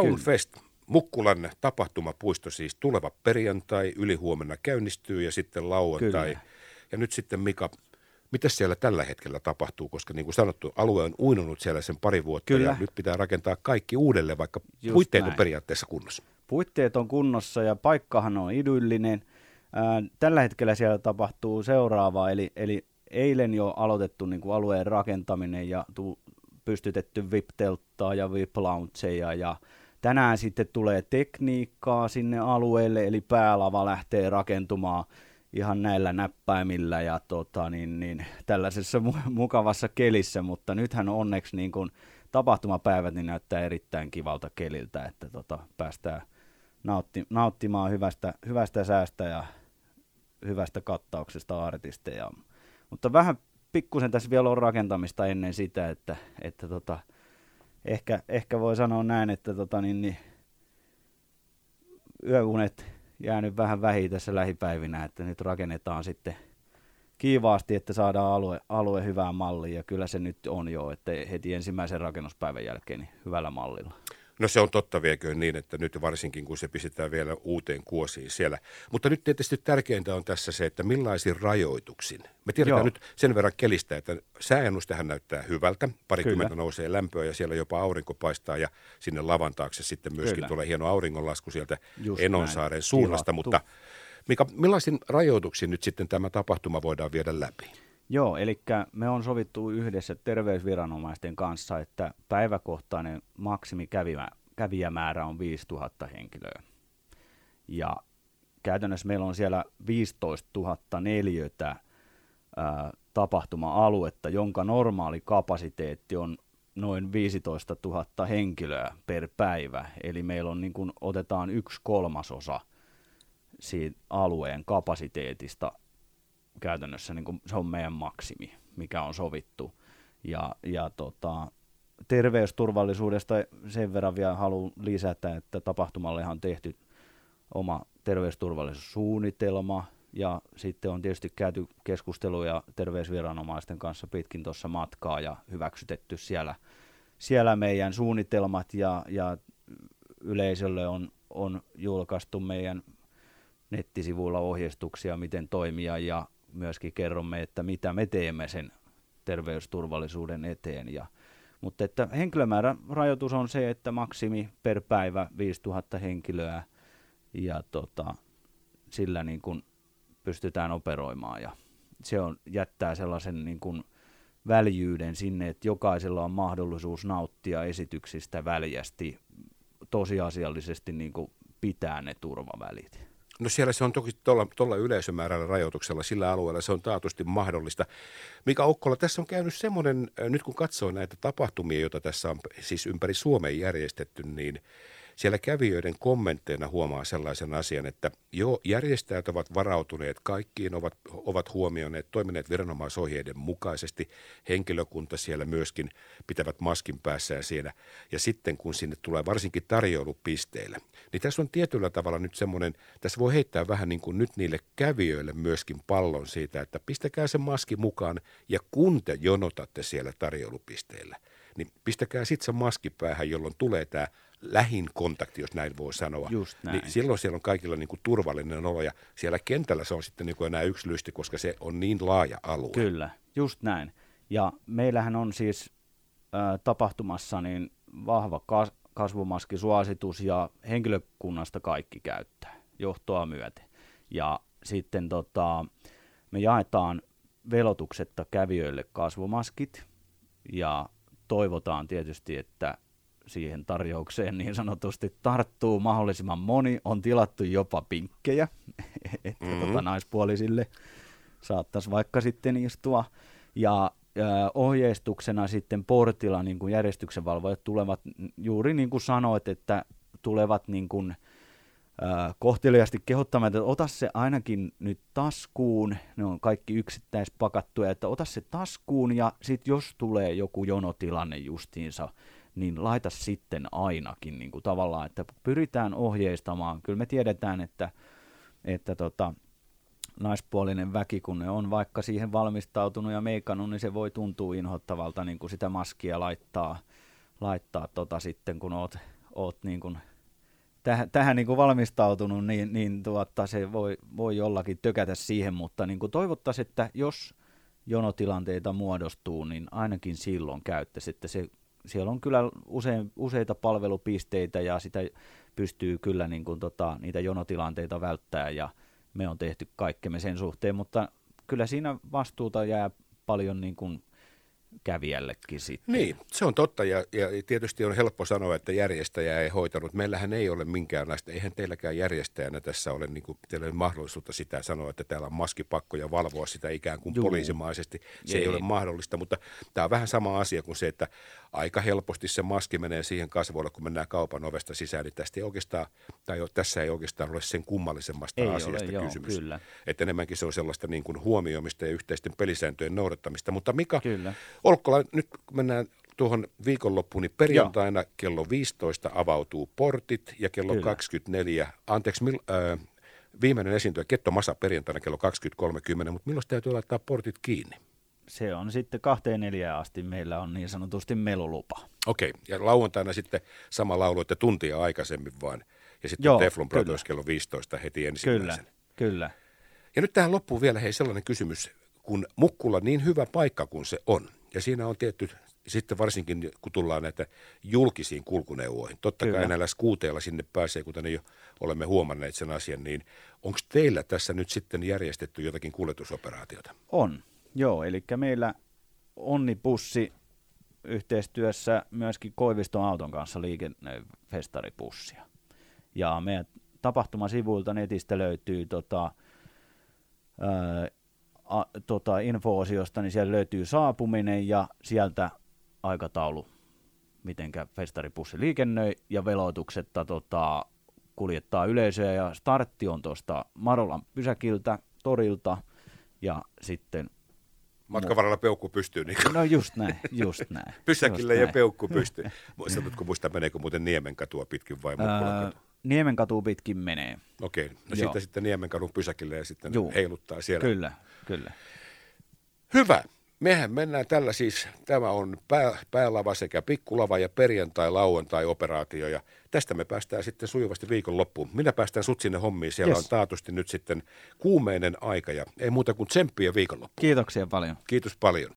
Soundfest, Mukkulan tapahtumapuisto siis tuleva perjantai, ylihuomenna käynnistyy ja sitten lauantai. Kyllä. Ja nyt sitten Mika, mitä siellä tällä hetkellä tapahtuu, koska niin kuin sanottu, alue on uinunut siellä sen pari vuotta Kyllä. ja nyt pitää rakentaa kaikki uudelleen, vaikka Just puitteet näin. on periaatteessa kunnossa. Puitteet on kunnossa ja paikkahan on idyllinen. tällä hetkellä siellä tapahtuu seuraavaa, eli, eli eilen jo aloitettu niin kuin alueen rakentaminen ja tu, pystytetty VIP-telttaa ja VIP-loungeja ja tänään sitten tulee tekniikkaa sinne alueelle, eli päälava lähtee rakentumaan ihan näillä näppäimillä ja tota, niin, niin, tällaisessa mu- mukavassa kelissä, mutta nythän onneksi niin kun tapahtumapäivät niin näyttää erittäin kivalta keliltä, että tota, päästään nautti, nauttimaan hyvästä, hyvästä säästä ja hyvästä kattauksesta artisteja. Mutta vähän pikkusen tässä vielä on rakentamista ennen sitä, että, että tota, ehkä, ehkä voi sanoa näin, että tota, niin, niin, yöunet jäänyt vähän vähin tässä lähipäivinä, että nyt rakennetaan sitten kiivaasti, että saadaan alue, alue hyvään malliin, ja kyllä se nyt on jo, että heti ensimmäisen rakennuspäivän jälkeen niin hyvällä mallilla. No se on totta viekö niin, että nyt varsinkin kun se pistetään vielä uuteen kuosiin siellä. Mutta nyt tietysti tärkeintä on tässä se, että millaisin rajoituksin. Me tiedetään Joo. nyt sen verran kelistä, että sääennustehän näyttää hyvältä. Parikymmentä Kyllä. nousee lämpöä ja siellä jopa aurinko paistaa ja sinne lavan taakse sitten myöskin Kyllä. tulee hieno auringonlasku sieltä Just Enonsaaren näin. suunnasta. Mutta Mika, millaisin rajoituksin nyt sitten tämä tapahtuma voidaan viedä läpi? Joo, eli me on sovittu yhdessä terveysviranomaisten kanssa, että päiväkohtainen maksimi kävijämäärä on 5000 henkilöä. Ja käytännössä meillä on siellä 15 000 neliötä tapahtuma-aluetta, jonka normaali kapasiteetti on noin 15 000 henkilöä per päivä. Eli meillä on niin kun otetaan yksi kolmasosa siitä alueen kapasiteetista käytännössä niin kuin se on meidän maksimi, mikä on sovittu. Ja, ja tota, terveysturvallisuudesta sen verran vielä haluan lisätä, että tapahtumalle on tehty oma terveysturvallisuussuunnitelma, ja sitten on tietysti käyty keskusteluja terveysviranomaisten kanssa pitkin tuossa matkaa ja hyväksytetty siellä, siellä meidän suunnitelmat. Ja, ja yleisölle on, on julkaistu meidän nettisivuilla ohjeistuksia, miten toimia. Ja myöskin kerromme, että mitä me teemme sen terveysturvallisuuden eteen. Ja, mutta että henkilömäärän rajoitus on se, että maksimi per päivä 5000 henkilöä ja tota, sillä niin kuin pystytään operoimaan ja se on, jättää sellaisen niin kuin väljyyden sinne, että jokaisella on mahdollisuus nauttia esityksistä väljästi tosiasiallisesti niin kuin pitää ne turvavälit. No siellä se on toki tuolla yleisömäärällä rajoituksella sillä alueella, se on taatusti mahdollista. Mika Ukkola, tässä on käynyt semmoinen, nyt kun katsoo näitä tapahtumia, joita tässä on siis ympäri Suomen järjestetty, niin – kävijöiden kommentteina huomaa sellaisen asian, että jo järjestäjät ovat varautuneet kaikkiin, ovat, ovat huomioineet, toimineet viranomaisohjeiden mukaisesti. Henkilökunta siellä myöskin pitävät maskin päässään siinä. Ja sitten kun sinne tulee varsinkin tarjoulupisteillä, niin tässä on tietyllä tavalla nyt semmoinen, tässä voi heittää vähän niin kuin nyt niille kävijöille myöskin pallon siitä, että pistäkää se maski mukaan ja kun te jonotatte siellä tarjoulupisteillä, niin pistäkää sitten se maski päähän, jolloin tulee tämä lähin kontakti, jos näin voi sanoa. Just näin. Niin silloin siellä on kaikilla niin kuin turvallinen olo ja siellä kentällä se on sitten niin kuin enää yksilöllisesti, koska se on niin laaja alue. Kyllä, just näin. Ja meillähän on siis äh, tapahtumassa niin vahva kas- kasvumaskisuositus ja henkilökunnasta kaikki käyttää, johtoa myöten. Ja sitten tota, me jaetaan velotuksetta kävijöille kasvumaskit ja toivotaan tietysti, että siihen tarjoukseen niin sanotusti tarttuu mahdollisimman moni. On tilattu jopa pinkkejä, että mm-hmm. tota, naispuolisille saattaisi vaikka sitten istua. Ja äh, ohjeistuksena sitten portilla niin kuin järjestyksenvalvojat tulevat, juuri niin kuin sanoit, että tulevat niin kuin, äh, kohteliasti kehottamaan, että ota se ainakin nyt taskuun, ne on kaikki yksittäispakattuja, että ota se taskuun ja sitten jos tulee joku jonotilanne justiinsa, niin laita sitten ainakin niin kuin tavallaan, että pyritään ohjeistamaan. Kyllä me tiedetään, että, että tota, naispuolinen väki, kun ne on vaikka siihen valmistautunut ja meikannut, niin se voi tuntua inhottavalta niin kuin sitä maskia laittaa, laittaa tota sitten, kun oot, oot niin kuin tähän, tähän niin kuin valmistautunut, niin, niin tuotta, se voi, voi jollakin tökätä siihen, mutta niin kuin toivottaisiin, että jos jonotilanteita muodostuu, niin ainakin silloin käyttäisi, että se, siellä on kyllä usein, useita palvelupisteitä ja sitä pystyy kyllä niin kuin tota, niitä jonotilanteita välttää ja me on tehty kaikkemme sen suhteen, mutta kyllä siinä vastuuta jää paljon niin kuin kävijällekin sitten. Niin, se on totta ja, ja tietysti on helppo sanoa, että järjestäjä ei hoitanut. Meillähän ei ole minkäänlaista, eihän teilläkään järjestäjänä tässä ole, niin kuin, teillä ei mahdollisuutta sitä sanoa, että täällä on maskipakko ja valvoa sitä ikään kuin Juu. poliisimaisesti. Se ei. ei ole mahdollista, mutta tämä on vähän sama asia kuin se, että aika helposti se maski menee siihen kasvoille, kun mennään kaupan ovesta sisään, niin tästä ei oikeastaan, tai jo, tässä ei oikeastaan ole sen kummallisemmasta ei asiasta ole, kysymys. Joo, kyllä. Että enemmänkin se on sellaista niin kuin huomioimista ja yhteisten pelisääntöjen noudattamista. Mutta Mika, kyllä. Olkkola, nyt kun mennään tuohon viikonloppuun, niin perjantaina Joo. kello 15 avautuu portit ja kello Kyllä. 24, anteeksi, mil, äh, viimeinen esiintyjä Ketto Masa perjantaina kello 20.30, mutta milloin täytyy laittaa portit kiinni? Se on sitten kahteen neljään asti meillä on niin sanotusti melulupa. Okei, okay. ja lauantaina sitten sama laulu, että tuntia aikaisemmin vaan. Ja sitten Joo, Teflon Brothers kello 15 heti ensimmäisen. Kyllä, kyllä. Ja nyt tähän loppuu vielä hei sellainen kysymys, kun Mukkula niin hyvä paikka kuin se on, ja siinä on tietty, sitten varsinkin kun tullaan näitä julkisiin kulkuneuvoihin, totta Kyllä. kai näillä skuuteilla sinne pääsee, kuten jo olemme huomanneet sen asian, niin onko teillä tässä nyt sitten järjestetty jotakin kuljetusoperaatiota? On, joo, eli meillä Onnipussi yhteistyössä myöskin Koiviston auton kanssa liikennefestaripussia. Ja meidän tapahtumasivuilta netistä löytyy tota, ää, a, tota, info-osiosta, niin siellä löytyy saapuminen ja sieltä aikataulu, mitenkä festaripussi liikennöi ja veloitukset tota, kuljettaa yleisöä ja startti on tuosta Marolan pysäkiltä, torilta ja sitten Matkan varrella peukku pystyy. Niin no just näin, just näin. Pysäkille just ja näin. peukku pystyy. Muistatko muista, meneekö muuten Niemenkatua pitkin vai Mukkulan Niemenkatu pitkin menee. Okei, no Joo. siitä sitten Niemenkadun pysäkille ja sitten Juu. heiluttaa siellä. Kyllä, kyllä. Hyvä. Mehän mennään tällä siis, tämä on pää, päälava sekä pikkulava ja perjantai-lauantai-operaatio ja tästä me päästään sitten sujuvasti viikon loppuun. Minä päästään sut sinne hommiin, siellä yes. on taatusti nyt sitten kuumeinen aika ja ei muuta kuin tsemppiä viikonloppuun. Kiitoksia paljon. Kiitos paljon.